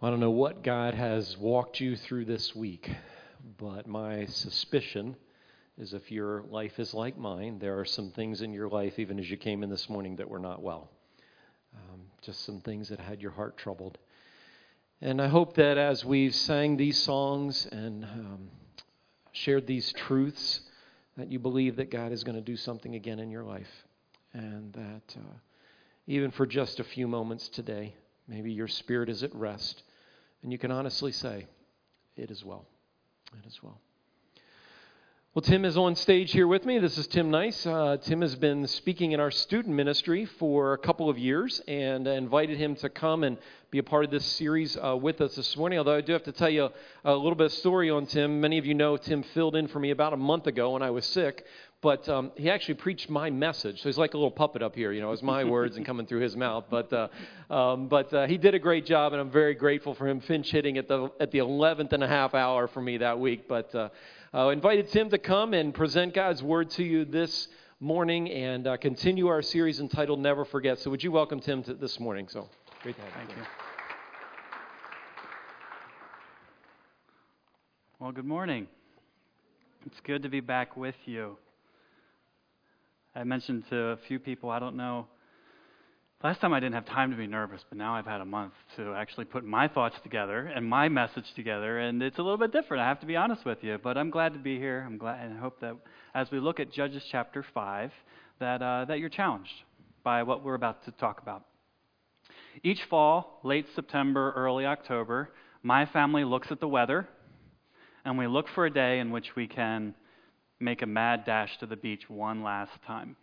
I don't know what God has walked you through this week, but my suspicion is if your life is like mine, there are some things in your life, even as you came in this morning, that were not well. Um, just some things that had your heart troubled. And I hope that as we've sang these songs and um, shared these truths, that you believe that God is going to do something again in your life. And that uh, even for just a few moments today, maybe your spirit is at rest and you can honestly say, It is well. It is well. Well, Tim is on stage here with me. This is Tim Nice. Uh, Tim has been speaking in our student ministry for a couple of years, and I invited him to come and be a part of this series uh, with us this morning. Although I do have to tell you a little bit of story on Tim. Many of you know Tim filled in for me about a month ago when I was sick, but um, he actually preached my message. So he's like a little puppet up here, you know, it's my words and coming through his mouth. But uh, um, but uh, he did a great job, and I'm very grateful for him Finch hitting at the at the 11th and a half hour for me that week. But uh, uh, invited Tim to come and present God's word to you this morning and uh, continue our series entitled Never Forget. So would you welcome Tim to this morning? So great to have Thank you. you. Well, good morning. It's good to be back with you. I mentioned to a few people, I don't know. Last time I didn't have time to be nervous, but now I've had a month to actually put my thoughts together and my message together, and it's a little bit different. I have to be honest with you, but I'm glad to be here. I'm glad, and I hope that as we look at Judges chapter five, that uh, that you're challenged by what we're about to talk about. Each fall, late September, early October, my family looks at the weather, and we look for a day in which we can make a mad dash to the beach one last time.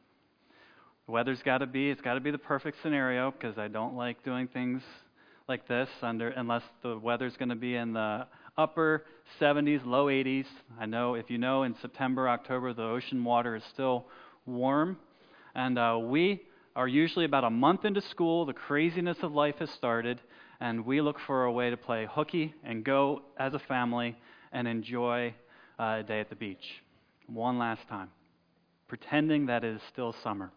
The weather's got to be, it's got to be the perfect scenario because I don't like doing things like this under unless the weather's going to be in the upper 70s, low 80s. I know if you know in September, October, the ocean water is still warm. And uh, we are usually about a month into school. The craziness of life has started. And we look for a way to play hooky and go as a family and enjoy uh, a day at the beach one last time, pretending that it is still summer.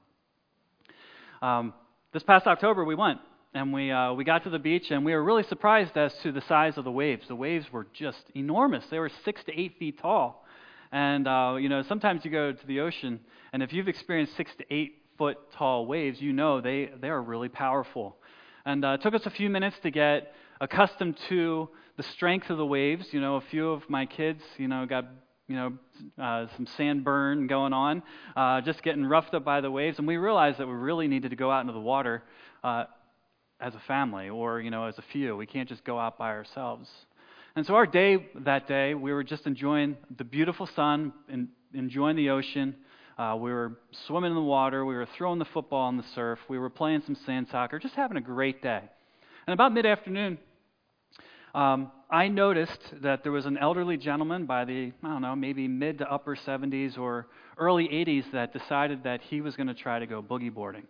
Um, this past October, we went and we, uh, we got to the beach and we were really surprised as to the size of the waves. The waves were just enormous, they were six to eight feet tall. And, uh, you know, sometimes you go to the ocean, and if you've experienced six to eight foot tall waves, you know they, they are really powerful. And uh, it took us a few minutes to get accustomed to the strength of the waves. You know, a few of my kids, you know, got you know, uh, some sand burn going on, uh, just getting roughed up by the waves. And we realized that we really needed to go out into the water uh, as a family or, you know, as a few. We can't just go out by ourselves. And so our day that day, we were just enjoying the beautiful sun and enjoying the ocean. Uh, we were swimming in the water. We were throwing the football on the surf. We were playing some sand soccer, just having a great day. And about mid afternoon, um, I noticed that there was an elderly gentleman by the, I don't know, maybe mid to upper 70s or early 80s that decided that he was going to try to go boogie boarding.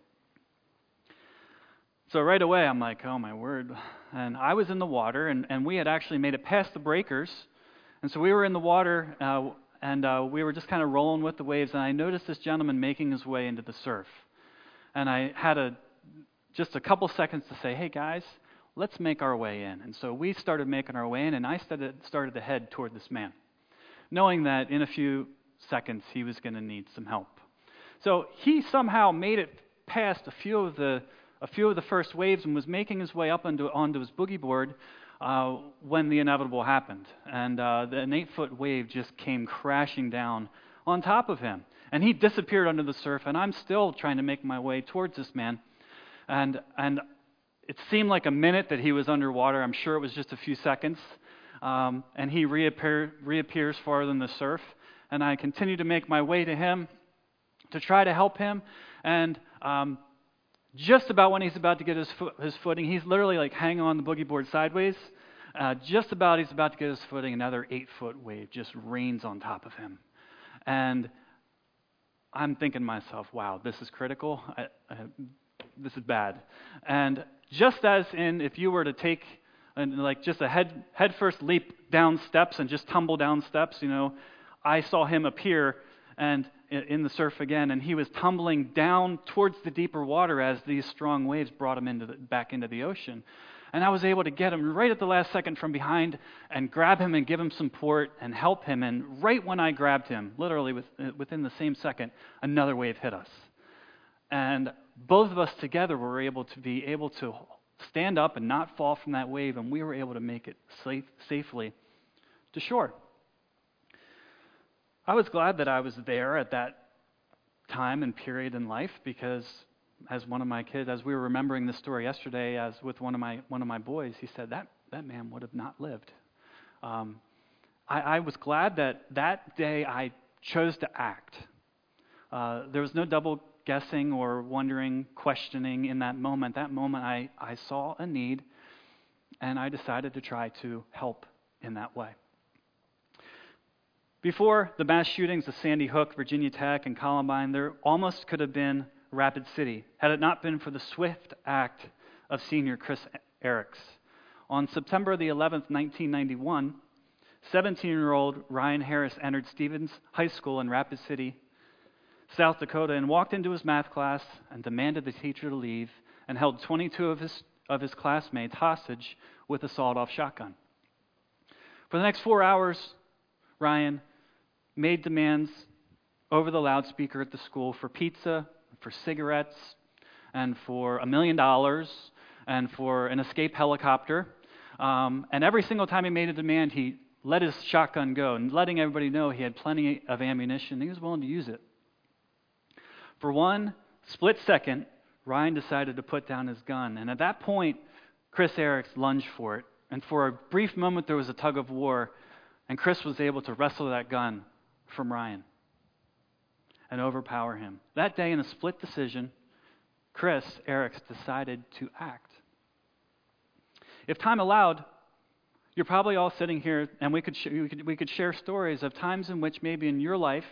So right away, I'm like, oh my word. And I was in the water, and, and we had actually made it past the breakers. And so we were in the water, uh, and uh, we were just kind of rolling with the waves. And I noticed this gentleman making his way into the surf. And I had a, just a couple seconds to say, hey guys, let's make our way in. And so we started making our way in, and I started, started to head toward this man, knowing that in a few seconds he was going to need some help. So he somehow made it past a few of the a few of the first waves and was making his way up onto, onto his boogie board uh, when the inevitable happened. And uh, an eight foot wave just came crashing down on top of him. And he disappeared under the surf, and I'm still trying to make my way towards this man. And, and it seemed like a minute that he was underwater. I'm sure it was just a few seconds. Um, and he reappear, reappears farther in the surf. And I continue to make my way to him to try to help him. And um, just about when he's about to get his, fo- his footing, he's literally like hanging on the boogie board sideways. Uh, just about he's about to get his footing, another eight foot wave just rains on top of him. And I'm thinking to myself, wow, this is critical. I, I, this is bad. And just as in if you were to take and like just a head head first leap down steps and just tumble down steps, you know, I saw him appear and in the surf again, and he was tumbling down towards the deeper water as these strong waves brought him into the, back into the ocean. And I was able to get him right at the last second from behind and grab him and give him support and help him. And right when I grabbed him, literally uh, within the same second, another wave hit us. And both of us together were able to be able to stand up and not fall from that wave, and we were able to make it safe, safely to shore. I was glad that I was there at that time and period in life because as one of my kids, as we were remembering this story yesterday, as with one of my one of my boys, he said that that man would have not lived. Um, I, I, was glad that that day I chose to act. Uh, there was no double guessing or wondering, questioning in that moment. That moment, I, I saw a need, and I decided to try to help in that way. Before the mass shootings of Sandy Hook, Virginia Tech, and Columbine, there almost could have been Rapid City had it not been for the swift act of senior Chris Eriks. On September the 11th, 1991, 17 year old Ryan Harris entered Stevens High School in Rapid City, South Dakota, and walked into his math class and demanded the teacher to leave and held 22 of his, of his classmates hostage with a sawed off shotgun. For the next four hours, Ryan made demands over the loudspeaker at the school for pizza, for cigarettes, and for a million dollars, and for an escape helicopter. Um, and every single time he made a demand, he let his shotgun go, and letting everybody know he had plenty of ammunition. He was willing to use it. For one split second, Ryan decided to put down his gun. And at that point, Chris Eriks lunged for it. And for a brief moment, there was a tug of war, and Chris was able to wrestle that gun from Ryan and overpower him. That day, in a split decision, Chris Eriks decided to act. If time allowed, you're probably all sitting here, and we could, sh- we, could, we could share stories of times in which maybe in your life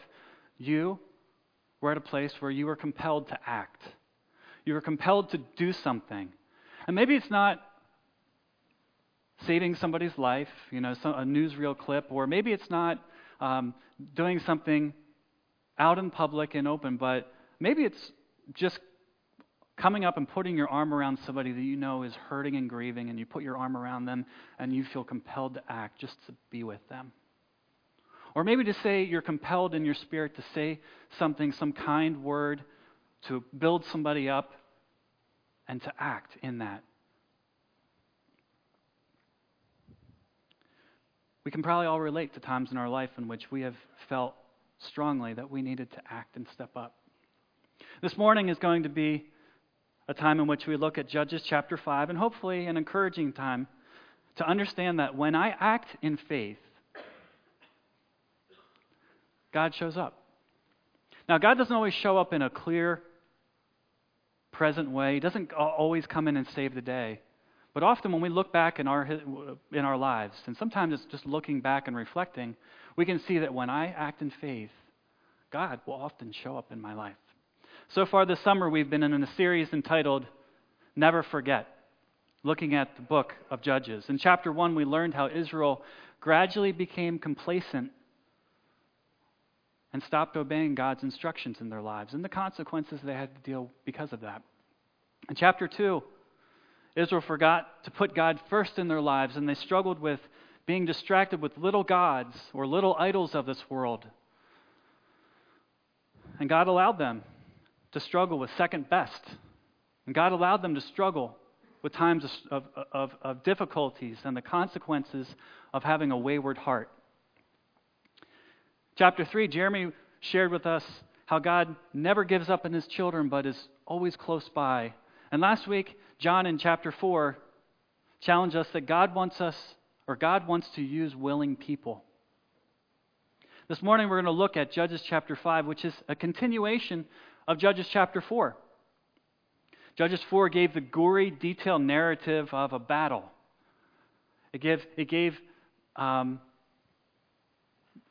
you were at a place where you are compelled to act. You are compelled to do something. And maybe it's not saving somebody's life, you know, some, a newsreel clip, or maybe it's not um, doing something out in public and open, but maybe it's just coming up and putting your arm around somebody that you know is hurting and grieving, and you put your arm around them and you feel compelled to act just to be with them. Or maybe to say you're compelled in your spirit to say something, some kind word to build somebody up and to act in that. We can probably all relate to times in our life in which we have felt strongly that we needed to act and step up. This morning is going to be a time in which we look at Judges chapter 5, and hopefully an encouraging time to understand that when I act in faith, God shows up. Now, God doesn't always show up in a clear, present way. He doesn't always come in and save the day. But often when we look back in our, in our lives, and sometimes it's just looking back and reflecting, we can see that when I act in faith, God will often show up in my life. So far this summer, we've been in a series entitled Never Forget, looking at the book of Judges. In chapter 1, we learned how Israel gradually became complacent and stopped obeying God's instructions in their lives and the consequences they had to deal because of that. In chapter 2, Israel forgot to put God first in their lives, and they struggled with being distracted with little gods or little idols of this world. And God allowed them to struggle with second best. And God allowed them to struggle with times of, of, of, difficulties and the consequences of having a wayward heart. Chapter 3, Jeremy shared with us how God never gives up on his children but is always close by. And last week, John in chapter 4 challenged us that God wants us, or God wants to use willing people. This morning we're going to look at Judges chapter 5, which is a continuation of Judges chapter 4. Judges 4 gave the gory, detailed narrative of a battle. It gave, it gave um,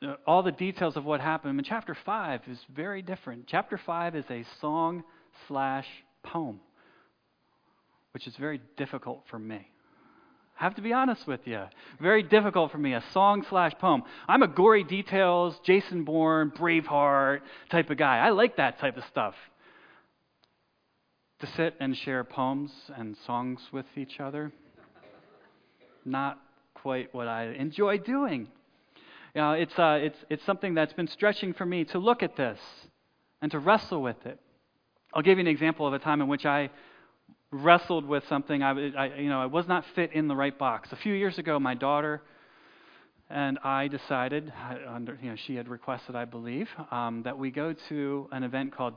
Uh, all the details of what happened. And chapter 5 is very different. Chapter 5 is a song slash poem which is very difficult for me. I have to be honest with you. Very difficult for me, a song slash poem. I'm a gory details, Jason Bourne, Braveheart type of guy. I like that type of stuff. To sit and share poems and songs with each other, not quite what I enjoy doing. You know, it's, uh, it's, it's something that's been stretching for me to look at this and to wrestle with it. I'll give you an example of a time in which I wrestled with something. I, I, you know, I was not fit in the right box. A few years ago, my daughter and I decided, under, you know, she had requested, I believe, um, that we go to an event called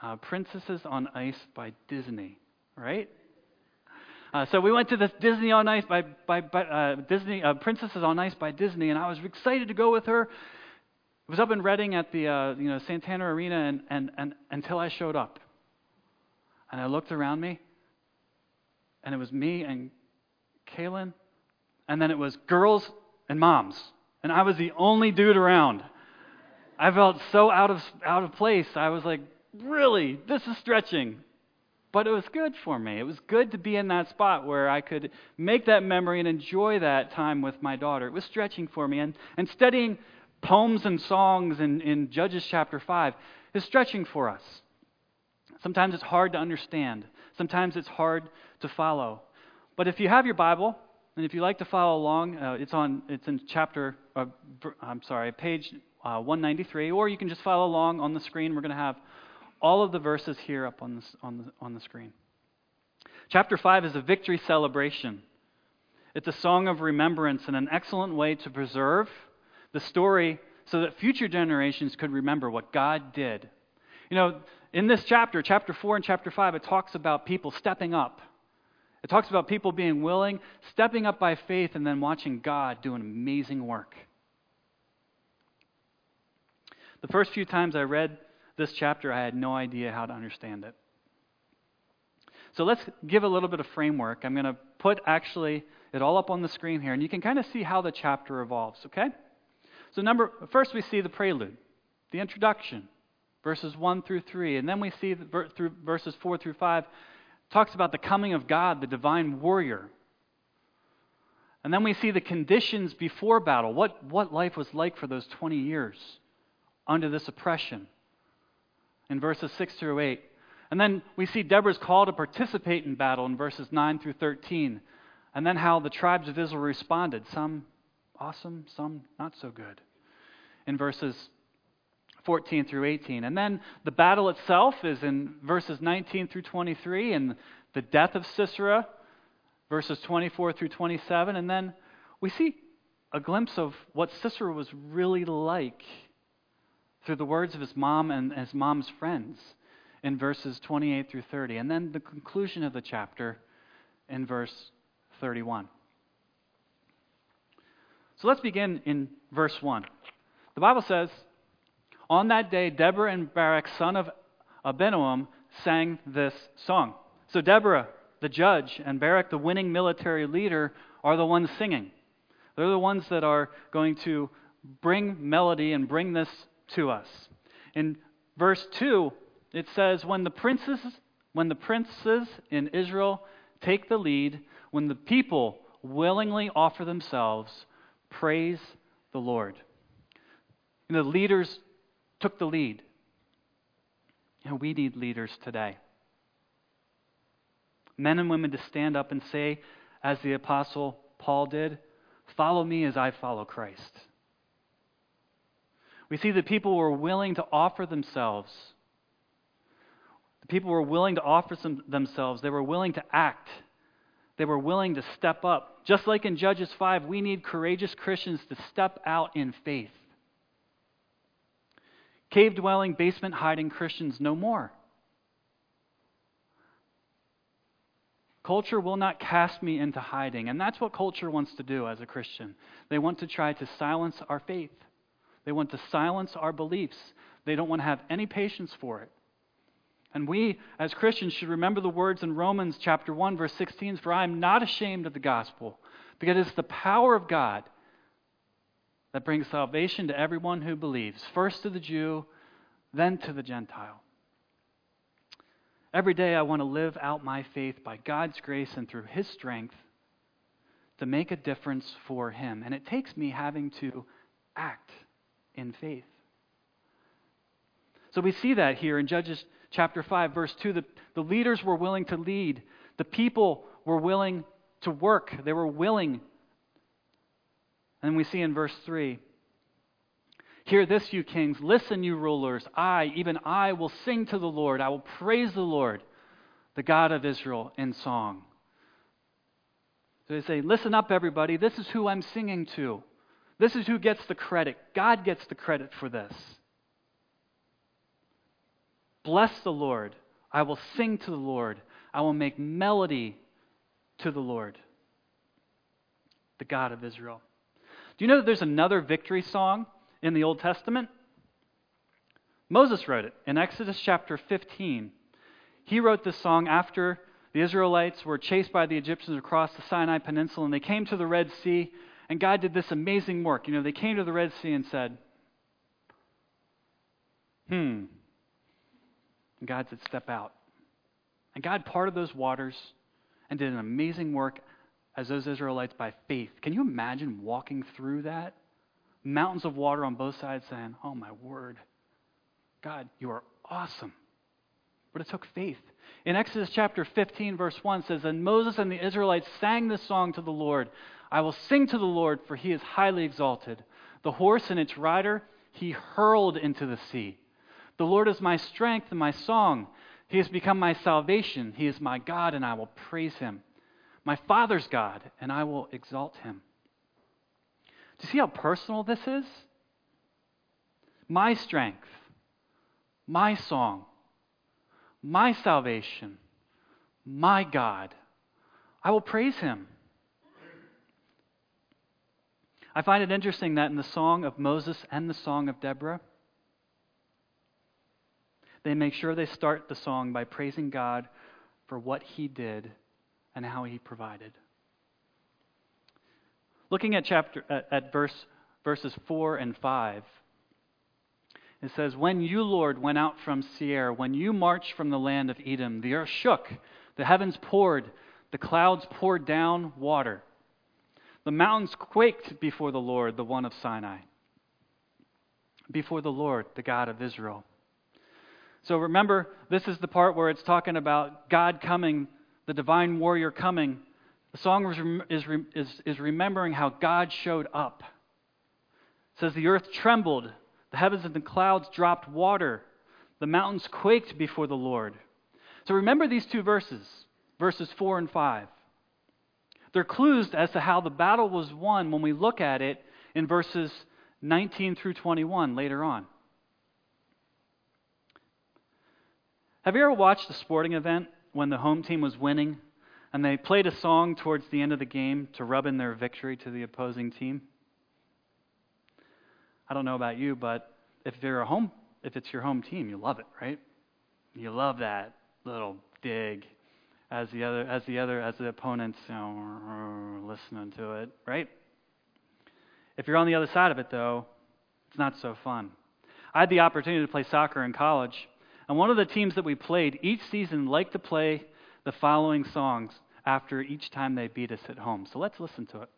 uh, Princesses on Ice by Disney. Right? Uh, so we went to this Disney on Ice by, by, by uh, Disney uh, Princesses on Ice by Disney, and I was excited to go with her. It was up in Reading at the uh, you know Santander Arena, and, and, and until I showed up, and I looked around me, and it was me and Kaylin, and then it was girls and moms, and I was the only dude around. I felt so out of out of place. I was like, really, this is stretching. But it was good for me. It was good to be in that spot where I could make that memory and enjoy that time with my daughter. It was stretching for me. And, and studying poems and songs in, in Judges chapter 5 is stretching for us. Sometimes it's hard to understand, sometimes it's hard to follow. But if you have your Bible, and if you like to follow along, uh, it's on it's in chapter uh, I'm sorry, page uh, 193, or you can just follow along on the screen. We're going to have all of the verses here up on the, on the, on the screen. Chapter 5 is a victory celebration. It's a song of remembrance and an excellent way to preserve the story so that future generations could remember what God did. You know, in this chapter, chapter 4 and chapter 5, it talks about people stepping up. It talks about people being willing, stepping up by faith, and then watching God do an amazing work. The first few times I read this chapter, I had no idea how to understand it. So let's give a little bit of framework. I'm going to put actually it all up on the screen here, and you can kind of see how the chapter evolves, okay? So number first we see the prelude, the introduction, verses 1 through 3, and then we see the, through verses 4 through 5 talks about the coming of God, the divine warrior. And then we see the conditions before battle, what, what life was like for those 20 years under this oppression in verses 6 through 8. And then we see Deborah's call to participate in battle in verses 9 through 13. And then how the tribes of Israel responded. Some awesome, some not so good. In verses 14 through 18. And then the battle itself is in verses 19 through 23, and the death of Sisera, verses 24 through 27. And then we see a glimpse of what Sisera was really like through the words of his mom and his mom's friends in verses 28 through 30. And then the conclusion of the chapter in verse 31. So let's begin in verse 1. The Bible says, On that day, Deborah and Barak, son of Abinoam, sang this song. So Deborah, the judge, and Barak, the winning military leader, are the ones singing. They're the ones that are going to bring melody and bring this to us. In verse 2, it says, When the princes, when the princes in Israel take the lead, when the people willingly offer themselves, praise the Lord. And the leaders took the lead. And we need leaders today. Men and women to stand up and say, as the Apostle Paul did, Follow me as I follow Christ. We see that people were willing to offer themselves. The people were willing to offer some, themselves. They were willing to act. They were willing to step up. Just like in Judges 5, we need courageous Christians to step out in faith. Cave dwelling, basement hiding Christians no more. Culture will not cast me into hiding. And that's what culture wants to do as a Christian. They want to try to silence our faith. They want to silence our beliefs. They don't want to have any patience for it. And we, as Christians, should remember the words in Romans chapter 1, verse 16 For I am not ashamed of the gospel, because it's the power of God that brings salvation to everyone who believes, first to the Jew, then to the Gentile. Every day I want to live out my faith by God's grace and through His strength to make a difference for Him. And it takes me having to act in faith. So we see that here in Judges chapter 5, verse 2. The, the leaders were willing to lead, the people were willing to work, they were willing. And we see in verse 3 Hear this, you kings. Listen, you rulers. I, even I, will sing to the Lord. I will praise the Lord, the God of Israel, in song. So they say, Listen up, everybody. This is who I'm singing to. This is who gets the credit. God gets the credit for this. Bless the Lord. I will sing to the Lord. I will make melody to the Lord, the God of Israel. Do you know that there's another victory song in the Old Testament? Moses wrote it in Exodus chapter 15. He wrote this song after the Israelites were chased by the Egyptians across the Sinai Peninsula and they came to the Red Sea, and God did this amazing work. You know, they came to the Red Sea and said, Hmm, and God said, Step out. And God parted those waters and did an amazing work as those Israelites by faith. Can you imagine walking through that? Mountains of water on both sides saying, Oh my word, God, you are awesome. But it took faith. In Exodus chapter 15, verse 1 says, And Moses and the Israelites sang this song to the Lord I will sing to the Lord, for he is highly exalted. The horse and its rider he hurled into the sea. The Lord is my strength and my song. He has become my salvation. He is my God, and I will praise him. My Father's God, and I will exalt him. Do you see how personal this is? My strength, my song, my salvation, my God. I will praise him. I find it interesting that in the song of Moses and the song of Deborah, they make sure they start the song by praising God for what He did and how He provided. Looking at chapter at, at verse verses four and five, it says, "When you, Lord, went out from Seir, when you marched from the land of Edom, the earth shook, the heavens poured, the clouds poured down water." The mountains quaked before the Lord, the one of Sinai, before the Lord, the God of Israel. So remember, this is the part where it's talking about God coming, the divine warrior coming. The song is, is, is remembering how God showed up. It says, The earth trembled, the heavens and the clouds dropped water, the mountains quaked before the Lord. So remember these two verses, verses 4 and 5. They're clues as to how the battle was won when we look at it in verses 19 through 21 later on. Have you ever watched a sporting event when the home team was winning and they played a song towards the end of the game to rub in their victory to the opposing team? I don't know about you, but if you're a home if it's your home team, you love it, right? You love that little dig as the other as the other as the opponents you know, listening to it, right? If you're on the other side of it though, it's not so fun. I had the opportunity to play soccer in college and one of the teams that we played each season liked to play the following songs after each time they beat us at home. So let's listen to it.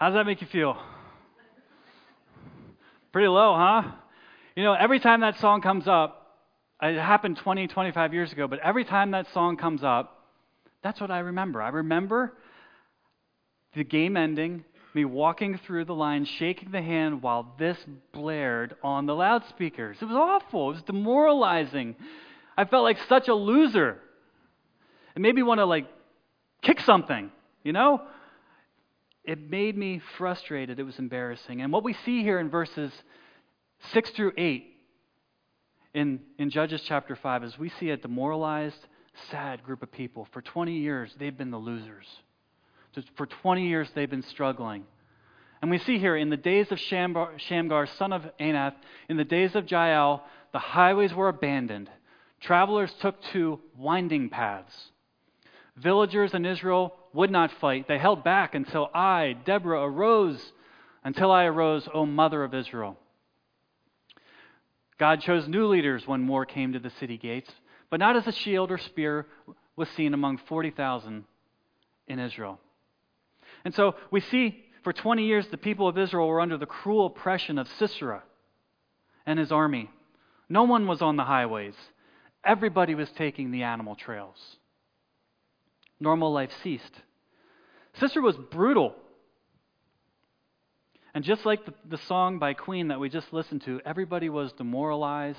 How does that make you feel? Pretty low, huh? You know, every time that song comes up, it happened 20, 25 years ago, but every time that song comes up, that's what I remember. I remember the game ending, me walking through the line, shaking the hand while this blared on the loudspeakers. It was awful. It was demoralizing. I felt like such a loser. It made me want to like kick something, you know? It made me frustrated. It was embarrassing. And what we see here in verses 6 through 8 in, in Judges chapter 5 is we see a demoralized, sad group of people. For 20 years, they've been the losers. For 20 years, they've been struggling. And we see here in the days of Shamgar, Shamgar, son of Anath, in the days of Jael, the highways were abandoned. Travelers took to winding paths. Villagers in Israel would not fight. They held back until I, Deborah, arose, until I arose, O mother of Israel. God chose new leaders when war came to the city gates, but not as a shield or spear was seen among 40,000 in Israel. And so we see for 20 years the people of Israel were under the cruel oppression of Sisera and his army. No one was on the highways, everybody was taking the animal trails. Normal life ceased. Sisera was brutal. And just like the, the song by Queen that we just listened to, everybody was demoralized,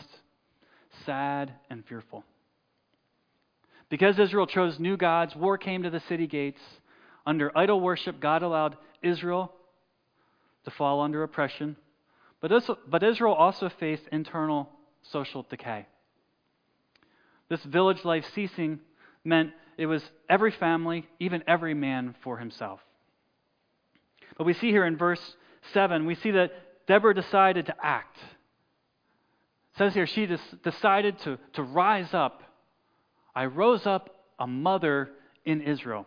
sad, and fearful. Because Israel chose new gods, war came to the city gates. Under idol worship, God allowed Israel to fall under oppression. But Israel also faced internal social decay. This village life ceasing meant it was every family, even every man for himself. But we see here in verse 7, we see that Deborah decided to act. It says here, she decided to, to rise up. I rose up a mother in Israel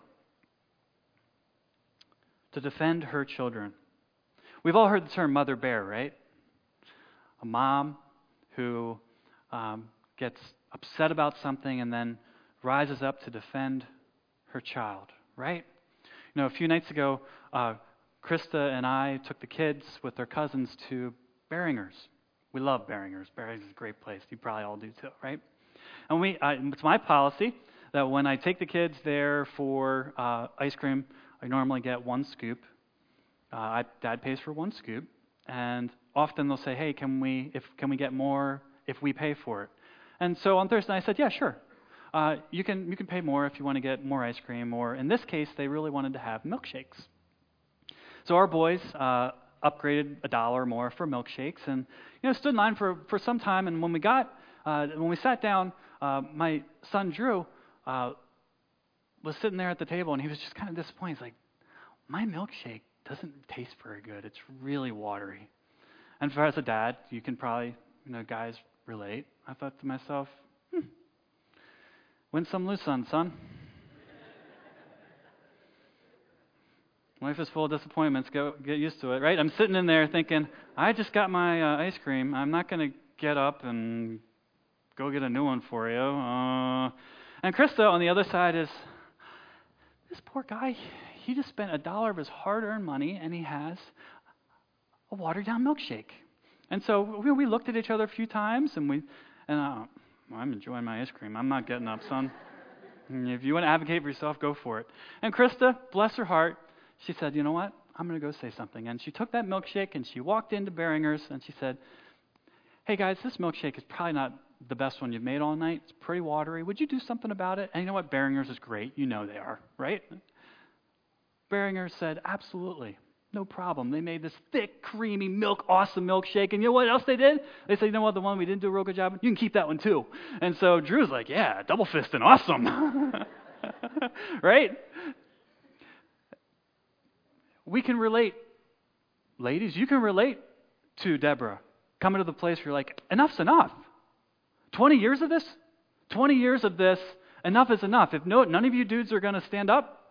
to defend her children. We've all heard the term mother bear, right? A mom who um, gets upset about something and then rises up to defend her child, right? You know, a few nights ago, uh, Krista and I took the kids with their cousins to Behringer's. We love Behringer's. Behringer's is a great place. You probably all do too, right? And we, uh, it's my policy that when I take the kids there for uh, ice cream, I normally get one scoop. Uh, I, Dad pays for one scoop, and often they'll say, "Hey, can we if can we get more if we pay for it?" And so on Thursday, I said, "Yeah, sure. Uh, you can you can pay more if you want to get more ice cream." Or in this case, they really wanted to have milkshakes. So our boys uh, upgraded a dollar more for milkshakes, and you know stood in line for for some time. And when we got uh, when we sat down, uh, my son Drew uh, was sitting there at the table, and he was just kind of disappointed. He's like, "My milkshake doesn't taste very good. It's really watery." And for as a dad, you can probably, you know, guys relate. I thought to myself, win some, lose some, son. Life is full of disappointments. Go, get used to it, right? I'm sitting in there thinking, I just got my uh, ice cream. I'm not going to get up and go get a new one for you. Uh, and Krista on the other side is, this poor guy, he just spent a dollar of his hard earned money and he has a watered down milkshake. And so we, we looked at each other a few times and we, and uh, well, I'm enjoying my ice cream. I'm not getting up, son. if you want to advocate for yourself, go for it. And Krista, bless her heart, she said, You know what? I'm going to go say something. And she took that milkshake and she walked into Beringer's and she said, Hey guys, this milkshake is probably not the best one you've made all night. It's pretty watery. Would you do something about it? And you know what? Beringer's is great. You know they are, right? Beringer said, Absolutely. No problem. They made this thick, creamy, milk, awesome milkshake. And you know what else they did? They said, you know what, the one we didn't do a real good job, you can keep that one too. And so Drew's like, yeah, double fisting, awesome. right? We can relate. Ladies, you can relate to Deborah coming to the place where you're like, enough's enough. 20 years of this? 20 years of this, enough is enough. If no, none of you dudes are going to stand up,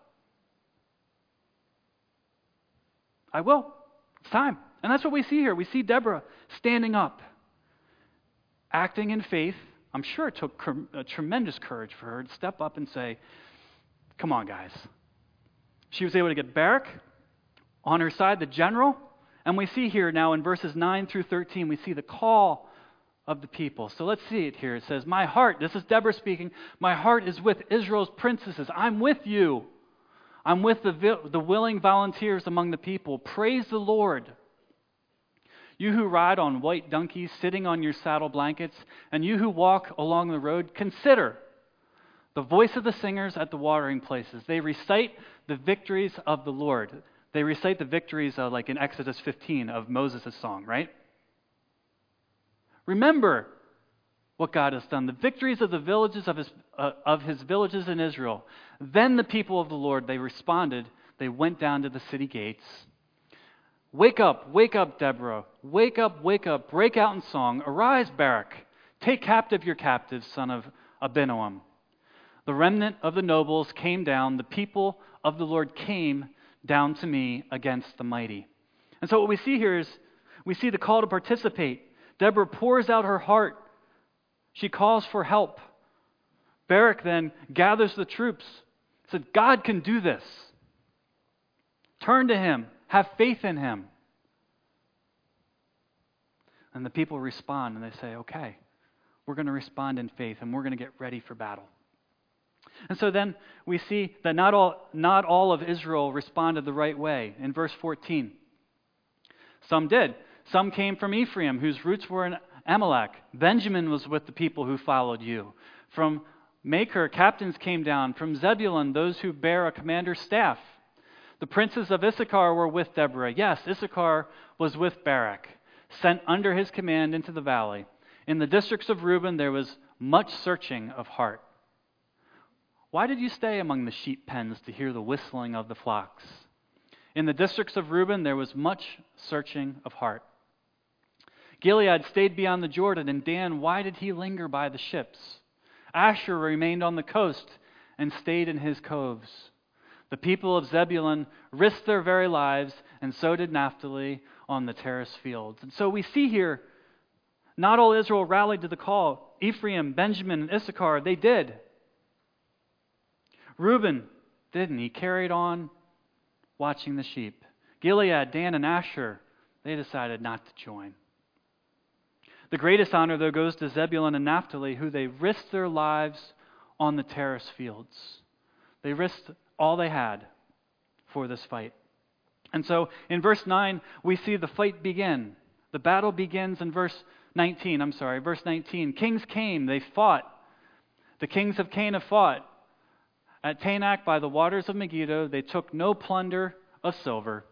I will. It's time. And that's what we see here. We see Deborah standing up, acting in faith. I'm sure it took tremendous courage for her to step up and say, Come on, guys. She was able to get Barak on her side, the general. And we see here now in verses 9 through 13, we see the call of the people. So let's see it here. It says, My heart, this is Deborah speaking, my heart is with Israel's princesses. I'm with you. I'm with the, the willing volunteers among the people. Praise the Lord. You who ride on white donkeys, sitting on your saddle blankets, and you who walk along the road, consider the voice of the singers at the watering places. They recite the victories of the Lord. They recite the victories, uh, like in Exodus 15 of Moses' song, right? Remember what God has done, the victories of the villages of his, uh, of his villages in Israel. Then the people of the Lord, they responded. They went down to the city gates. Wake up, wake up, Deborah. Wake up, wake up. Break out in song. Arise, Barak. Take captive your captive, son of Abinoam. The remnant of the nobles came down. The people of the Lord came down to me against the mighty. And so, what we see here is we see the call to participate. Deborah pours out her heart, she calls for help. Barak then gathers the troops, said, God can do this. Turn to him, have faith in him. And the people respond and they say, okay, we're going to respond in faith and we're going to get ready for battle. And so then we see that not all, not all of Israel responded the right way. In verse 14, some did. Some came from Ephraim, whose roots were in Amalek. Benjamin was with the people who followed you. From Machir, captains came down. From Zebulun, those who bear a commander's staff. The princes of Issachar were with Deborah. Yes, Issachar was with Barak, sent under his command into the valley. In the districts of Reuben, there was much searching of heart. Why did you stay among the sheep pens to hear the whistling of the flocks? In the districts of Reuben, there was much searching of heart. Gilead stayed beyond the Jordan, and Dan, why did he linger by the ships? Asher remained on the coast and stayed in his coves. The people of Zebulun risked their very lives, and so did Naphtali on the terrace fields. And so we see here, not all Israel rallied to the call. Ephraim, Benjamin, and Issachar, they did. Reuben didn't. He carried on watching the sheep. Gilead, Dan, and Asher, they decided not to join. The greatest honor, though, goes to Zebulun and Naphtali, who they risked their lives on the terrace fields. They risked all they had for this fight. And so in verse 9, we see the fight begin. The battle begins in verse 19. I'm sorry, verse 19. Kings came, they fought. The kings of Canaan fought. At Taanach by the waters of Megiddo, they took no plunder of silver.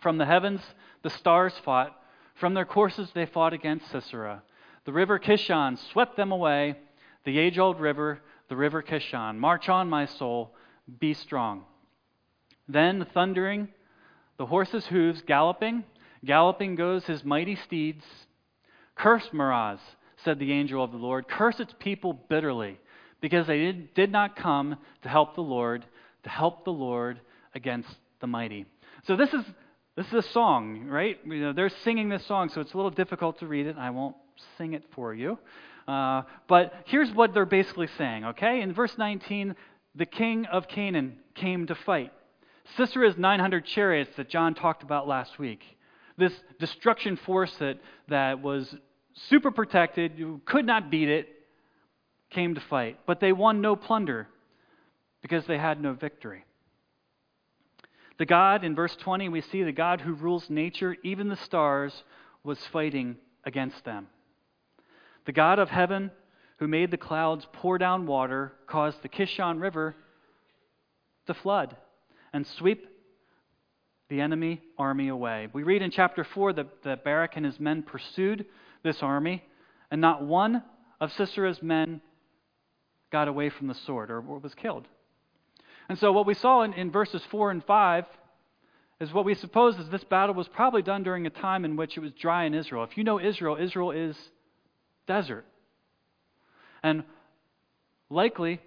From the heavens, the stars fought. From their courses they fought against Sisera. The river Kishon swept them away, the age old river, the river Kishon. March on, my soul, be strong. Then, thundering, the horse's hooves galloping, galloping goes his mighty steeds. Curse Meroz, said the angel of the Lord, curse its people bitterly, because they did, did not come to help the Lord, to help the Lord against the mighty. So this is this is a song, right? You know, they're singing this song, so it's a little difficult to read it. I won't sing it for you. Uh, but here's what they're basically saying, okay? In verse 19, the king of Canaan came to fight. Sisera's 900 chariots that John talked about last week, this destruction force that, that was super protected, you could not beat it, came to fight. But they won no plunder because they had no victory. The God, in verse 20, we see the God who rules nature, even the stars, was fighting against them. The God of heaven, who made the clouds pour down water, caused the Kishon River to flood and sweep the enemy army away. We read in chapter 4 that, that Barak and his men pursued this army, and not one of Sisera's men got away from the sword or was killed. And so, what we saw in, in verses 4 and 5 is what we suppose is this battle was probably done during a time in which it was dry in Israel. If you know Israel, Israel is desert. And likely,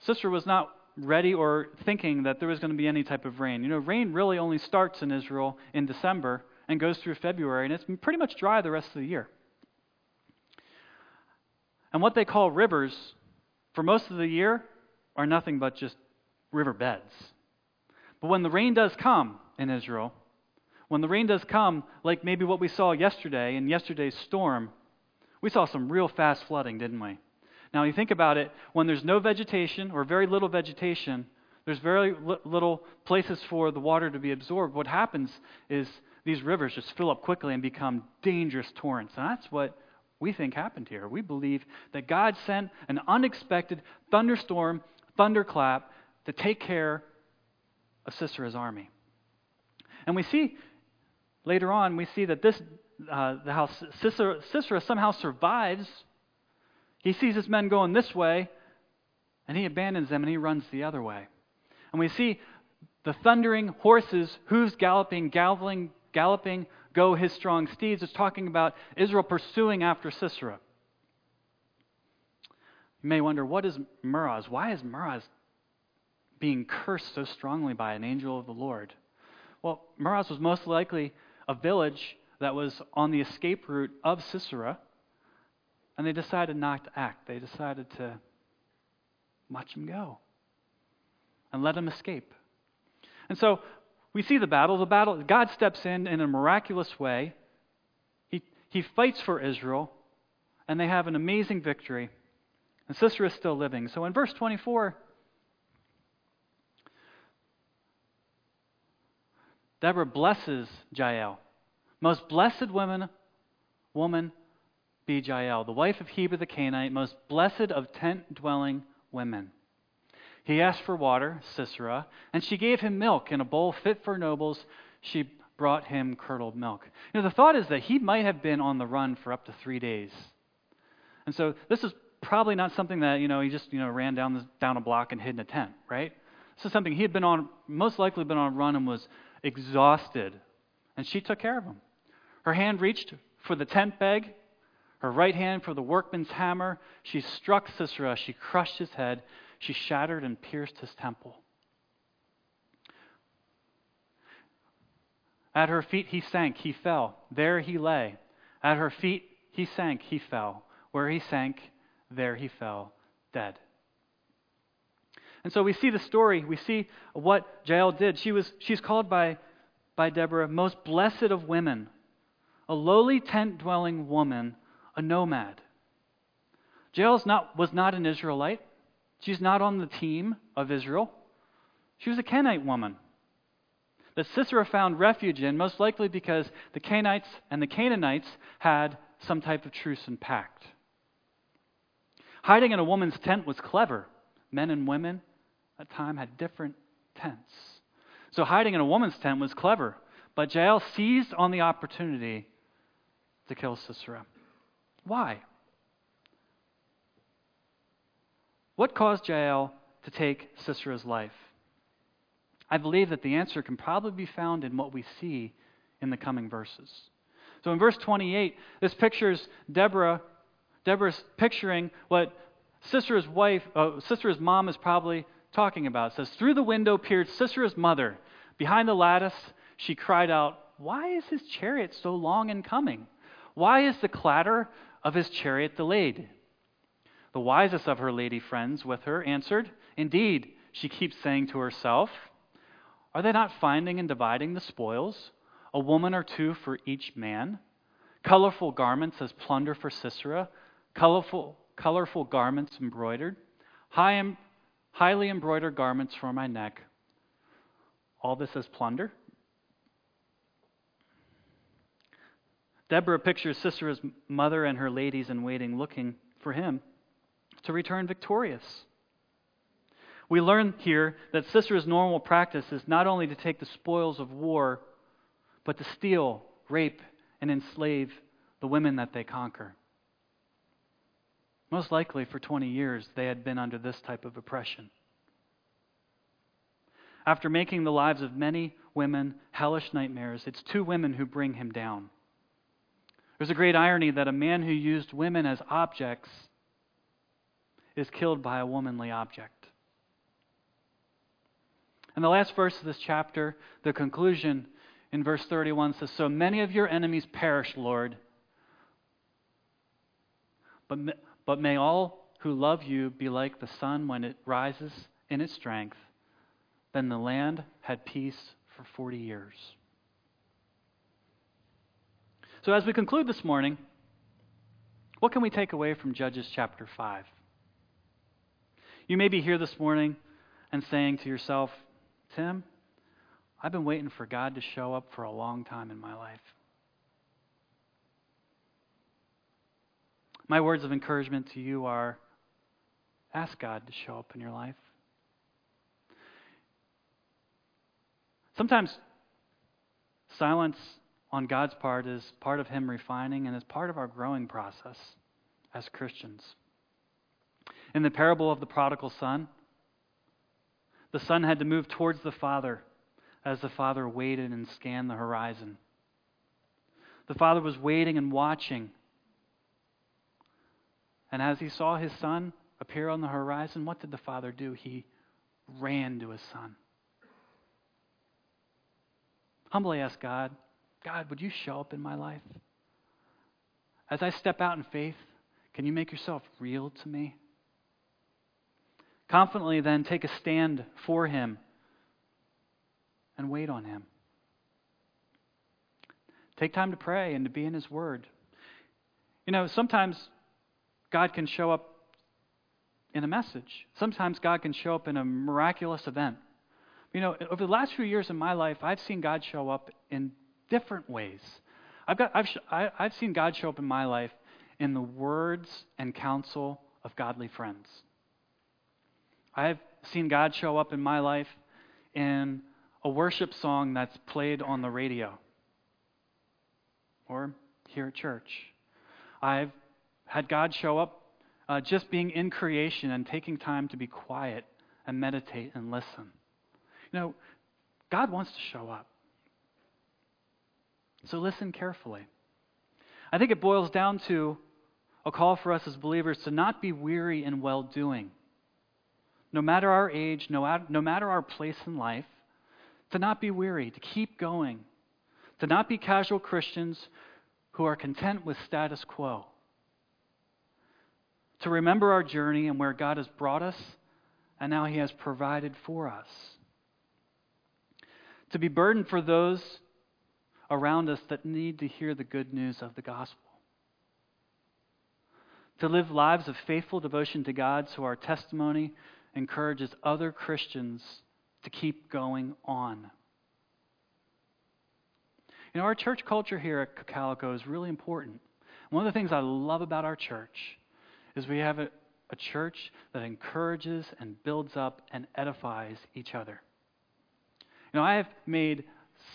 Sisera was not ready or thinking that there was going to be any type of rain. You know, rain really only starts in Israel in December and goes through February, and it's pretty much dry the rest of the year. And what they call rivers, for most of the year, are nothing but just riverbeds. But when the rain does come in Israel, when the rain does come, like maybe what we saw yesterday in yesterday's storm, we saw some real fast flooding, didn't we? Now, you think about it, when there's no vegetation or very little vegetation, there's very li- little places for the water to be absorbed. What happens is these rivers just fill up quickly and become dangerous torrents. And that's what we think happened here. We believe that God sent an unexpected thunderstorm, thunderclap, to take care of Sisera's army. And we see later on, we see that this, uh, the house, Sisera, Sisera somehow survives. He sees his men going this way, and he abandons them and he runs the other way. And we see the thundering horses, hooves galloping, galloping, galloping, go his strong steeds. It's talking about Israel pursuing after Sisera. You may wonder, what is Meroz? Why is Meroz being cursed so strongly by an angel of the Lord? Well, Meroz was most likely a village that was on the escape route of Sisera, and they decided not to act. They decided to watch him go and let him escape. And so we see the battle. The battle, God steps in in a miraculous way. He, he fights for Israel, and they have an amazing victory. And Sisera is still living. So in verse 24, Deborah blesses Jael. Most blessed woman, woman be Jael, the wife of Heber the Kenite, most blessed of tent dwelling women. He asked for water, Sisera, and she gave him milk in a bowl fit for nobles. She brought him curdled milk. You know, the thought is that he might have been on the run for up to three days. And so this is probably not something that, you know, he just, you know, ran down, the, down a block and hid in a tent, right? This is something he had been on, most likely been on a run and was exhausted. And she took care of him. Her hand reached for the tent peg, her right hand for the workman's hammer. She struck Sisera. She crushed his head. She shattered and pierced his temple. At her feet he sank, he fell. There he lay. At her feet he sank, he fell. Where he sank, there he fell, dead. And so we see the story. We see what Jael did. She was, she's called by, by Deborah most blessed of women, a lowly tent dwelling woman, a nomad. Jael not, was not an Israelite. She's not on the team of Israel. She was a Canaanite woman that Sisera found refuge in, most likely because the Kenites and the Canaanites had some type of truce and pact. Hiding in a woman's tent was clever. Men and women at time had different tents. So hiding in a woman's tent was clever. But Jael seized on the opportunity to kill Sisera. Why? What caused Jael to take Sisera's life? I believe that the answer can probably be found in what we see in the coming verses. So in verse 28, this pictures Deborah. Deborah's picturing what Sisera's wife, uh, Sisera's mom is probably talking about. It says, Through the window peered Sisera's mother. Behind the lattice, she cried out, Why is his chariot so long in coming? Why is the clatter of his chariot delayed? The wisest of her lady friends with her answered, Indeed, she keeps saying to herself, Are they not finding and dividing the spoils? A woman or two for each man? Colorful garments as plunder for Sisera, colorful, colorful garments embroidered, high, highly embroidered garments for my neck. All this is plunder? Deborah pictures Sisera's mother and her ladies in waiting looking for him to return victorious. We learn here that Sisera's normal practice is not only to take the spoils of war, but to steal, rape, and enslave the women that they conquer. Most likely, for 20 years, they had been under this type of oppression. After making the lives of many women hellish nightmares, it's two women who bring him down. There's a great irony that a man who used women as objects is killed by a womanly object. And the last verse of this chapter, the conclusion in verse 31 says, So many of your enemies perish, Lord, but, but may all who love you be like the sun when it rises in its strength. Then the land had peace for 40 years. So, as we conclude this morning, what can we take away from Judges chapter 5? You may be here this morning and saying to yourself, Tim, I've been waiting for God to show up for a long time in my life. My words of encouragement to you are ask God to show up in your life. Sometimes silence on God's part is part of Him refining and is part of our growing process as Christians. In the parable of the prodigal son, the son had to move towards the father as the father waited and scanned the horizon. The father was waiting and watching. And as he saw his son appear on the horizon, what did the father do? He ran to his son. Humbly ask God, God, would you show up in my life? As I step out in faith, can you make yourself real to me? Confidently, then, take a stand for him and wait on him. Take time to pray and to be in his word. You know, sometimes God can show up in a message. Sometimes God can show up in a miraculous event. You know, over the last few years in my life, I've seen God show up in different ways. I've, got, I've, I, i have seen God show up in my life in the words and counsel of godly friends. I've seen God show up in my life in a worship song that's played on the radio or here at church. I've had God show up uh, just being in creation and taking time to be quiet and meditate and listen. You know, God wants to show up. So listen carefully. I think it boils down to a call for us as believers to not be weary in well doing. No matter our age, no, no matter our place in life, to not be weary, to keep going, to not be casual Christians who are content with status quo, to remember our journey and where God has brought us and now He has provided for us, to be burdened for those around us that need to hear the good news of the gospel. To live lives of faithful devotion to God so our testimony encourages other Christians to keep going on. You know, our church culture here at Cocalico is really important. One of the things I love about our church is we have a, a church that encourages and builds up and edifies each other. You know, I have made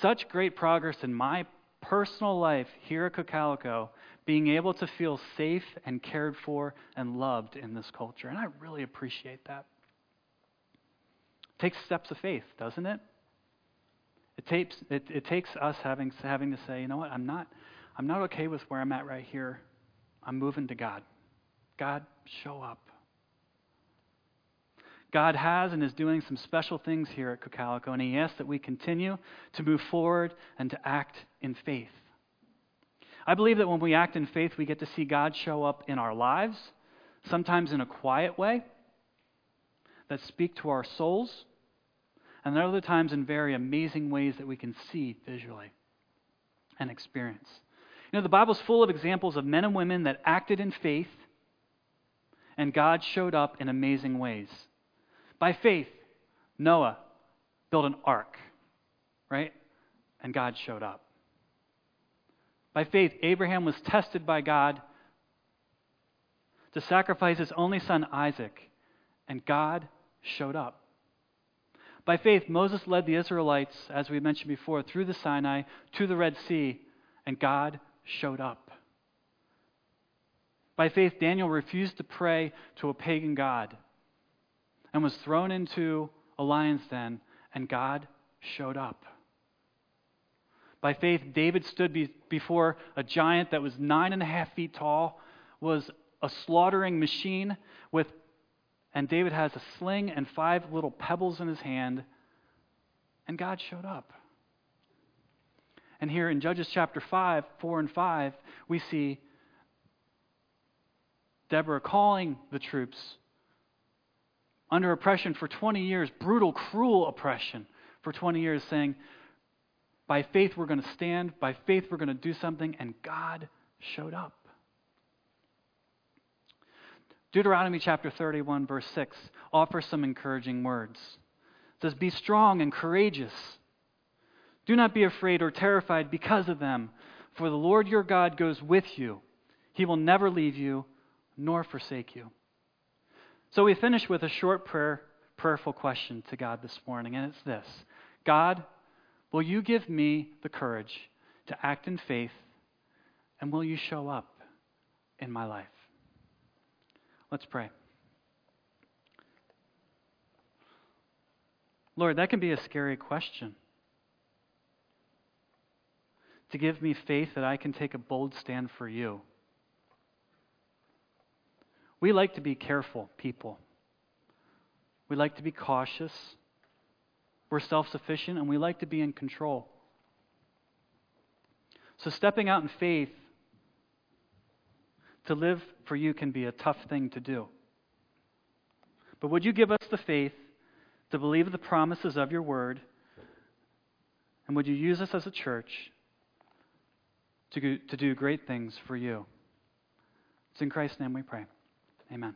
such great progress in my personal life here at Cocalico, being able to feel safe and cared for and loved in this culture. And I really appreciate that. It takes steps of faith, doesn't it? It takes, it, it takes us having, having to say, you know what, I'm not, I'm not okay with where I'm at right here. I'm moving to God. God, show up. God has and is doing some special things here at Cocalico, and He asks that we continue to move forward and to act in faith. I believe that when we act in faith, we get to see God show up in our lives, sometimes in a quiet way that speak to our souls, and there are other times in very amazing ways that we can see visually and experience. You know, the Bible's full of examples of men and women that acted in faith, and God showed up in amazing ways. By faith, Noah built an ark, right? And God showed up. By faith, Abraham was tested by God to sacrifice his only son Isaac, and God showed up. By faith, Moses led the Israelites, as we mentioned before, through the Sinai to the Red Sea, and God showed up. By faith, Daniel refused to pray to a pagan God and was thrown into a lion's den, and God showed up. By faith, David stood be- before a giant that was nine and a half feet tall, was a slaughtering machine with, and David has a sling and five little pebbles in his hand, and God showed up. And here in Judges chapter 5, 4 and 5, we see Deborah calling the troops under oppression for 20 years, brutal, cruel oppression for 20 years, saying, By faith we're going to stand, by faith we're going to do something, and God showed up. Deuteronomy chapter 31, verse 6, offers some encouraging words. It says, Be strong and courageous. Do not be afraid or terrified because of them, for the Lord your God goes with you. He will never leave you nor forsake you. So we finish with a short prayer, prayerful question to God this morning, and it's this God, will you give me the courage to act in faith, and will you show up in my life? Let's pray. Lord, that can be a scary question. to give me faith that I can take a bold stand for you. We like to be careful people. We like to be cautious. We're self sufficient and we like to be in control. So, stepping out in faith to live for you can be a tough thing to do. But would you give us the faith to believe the promises of your word? And would you use us as a church to, to do great things for you? It's in Christ's name we pray. Amen.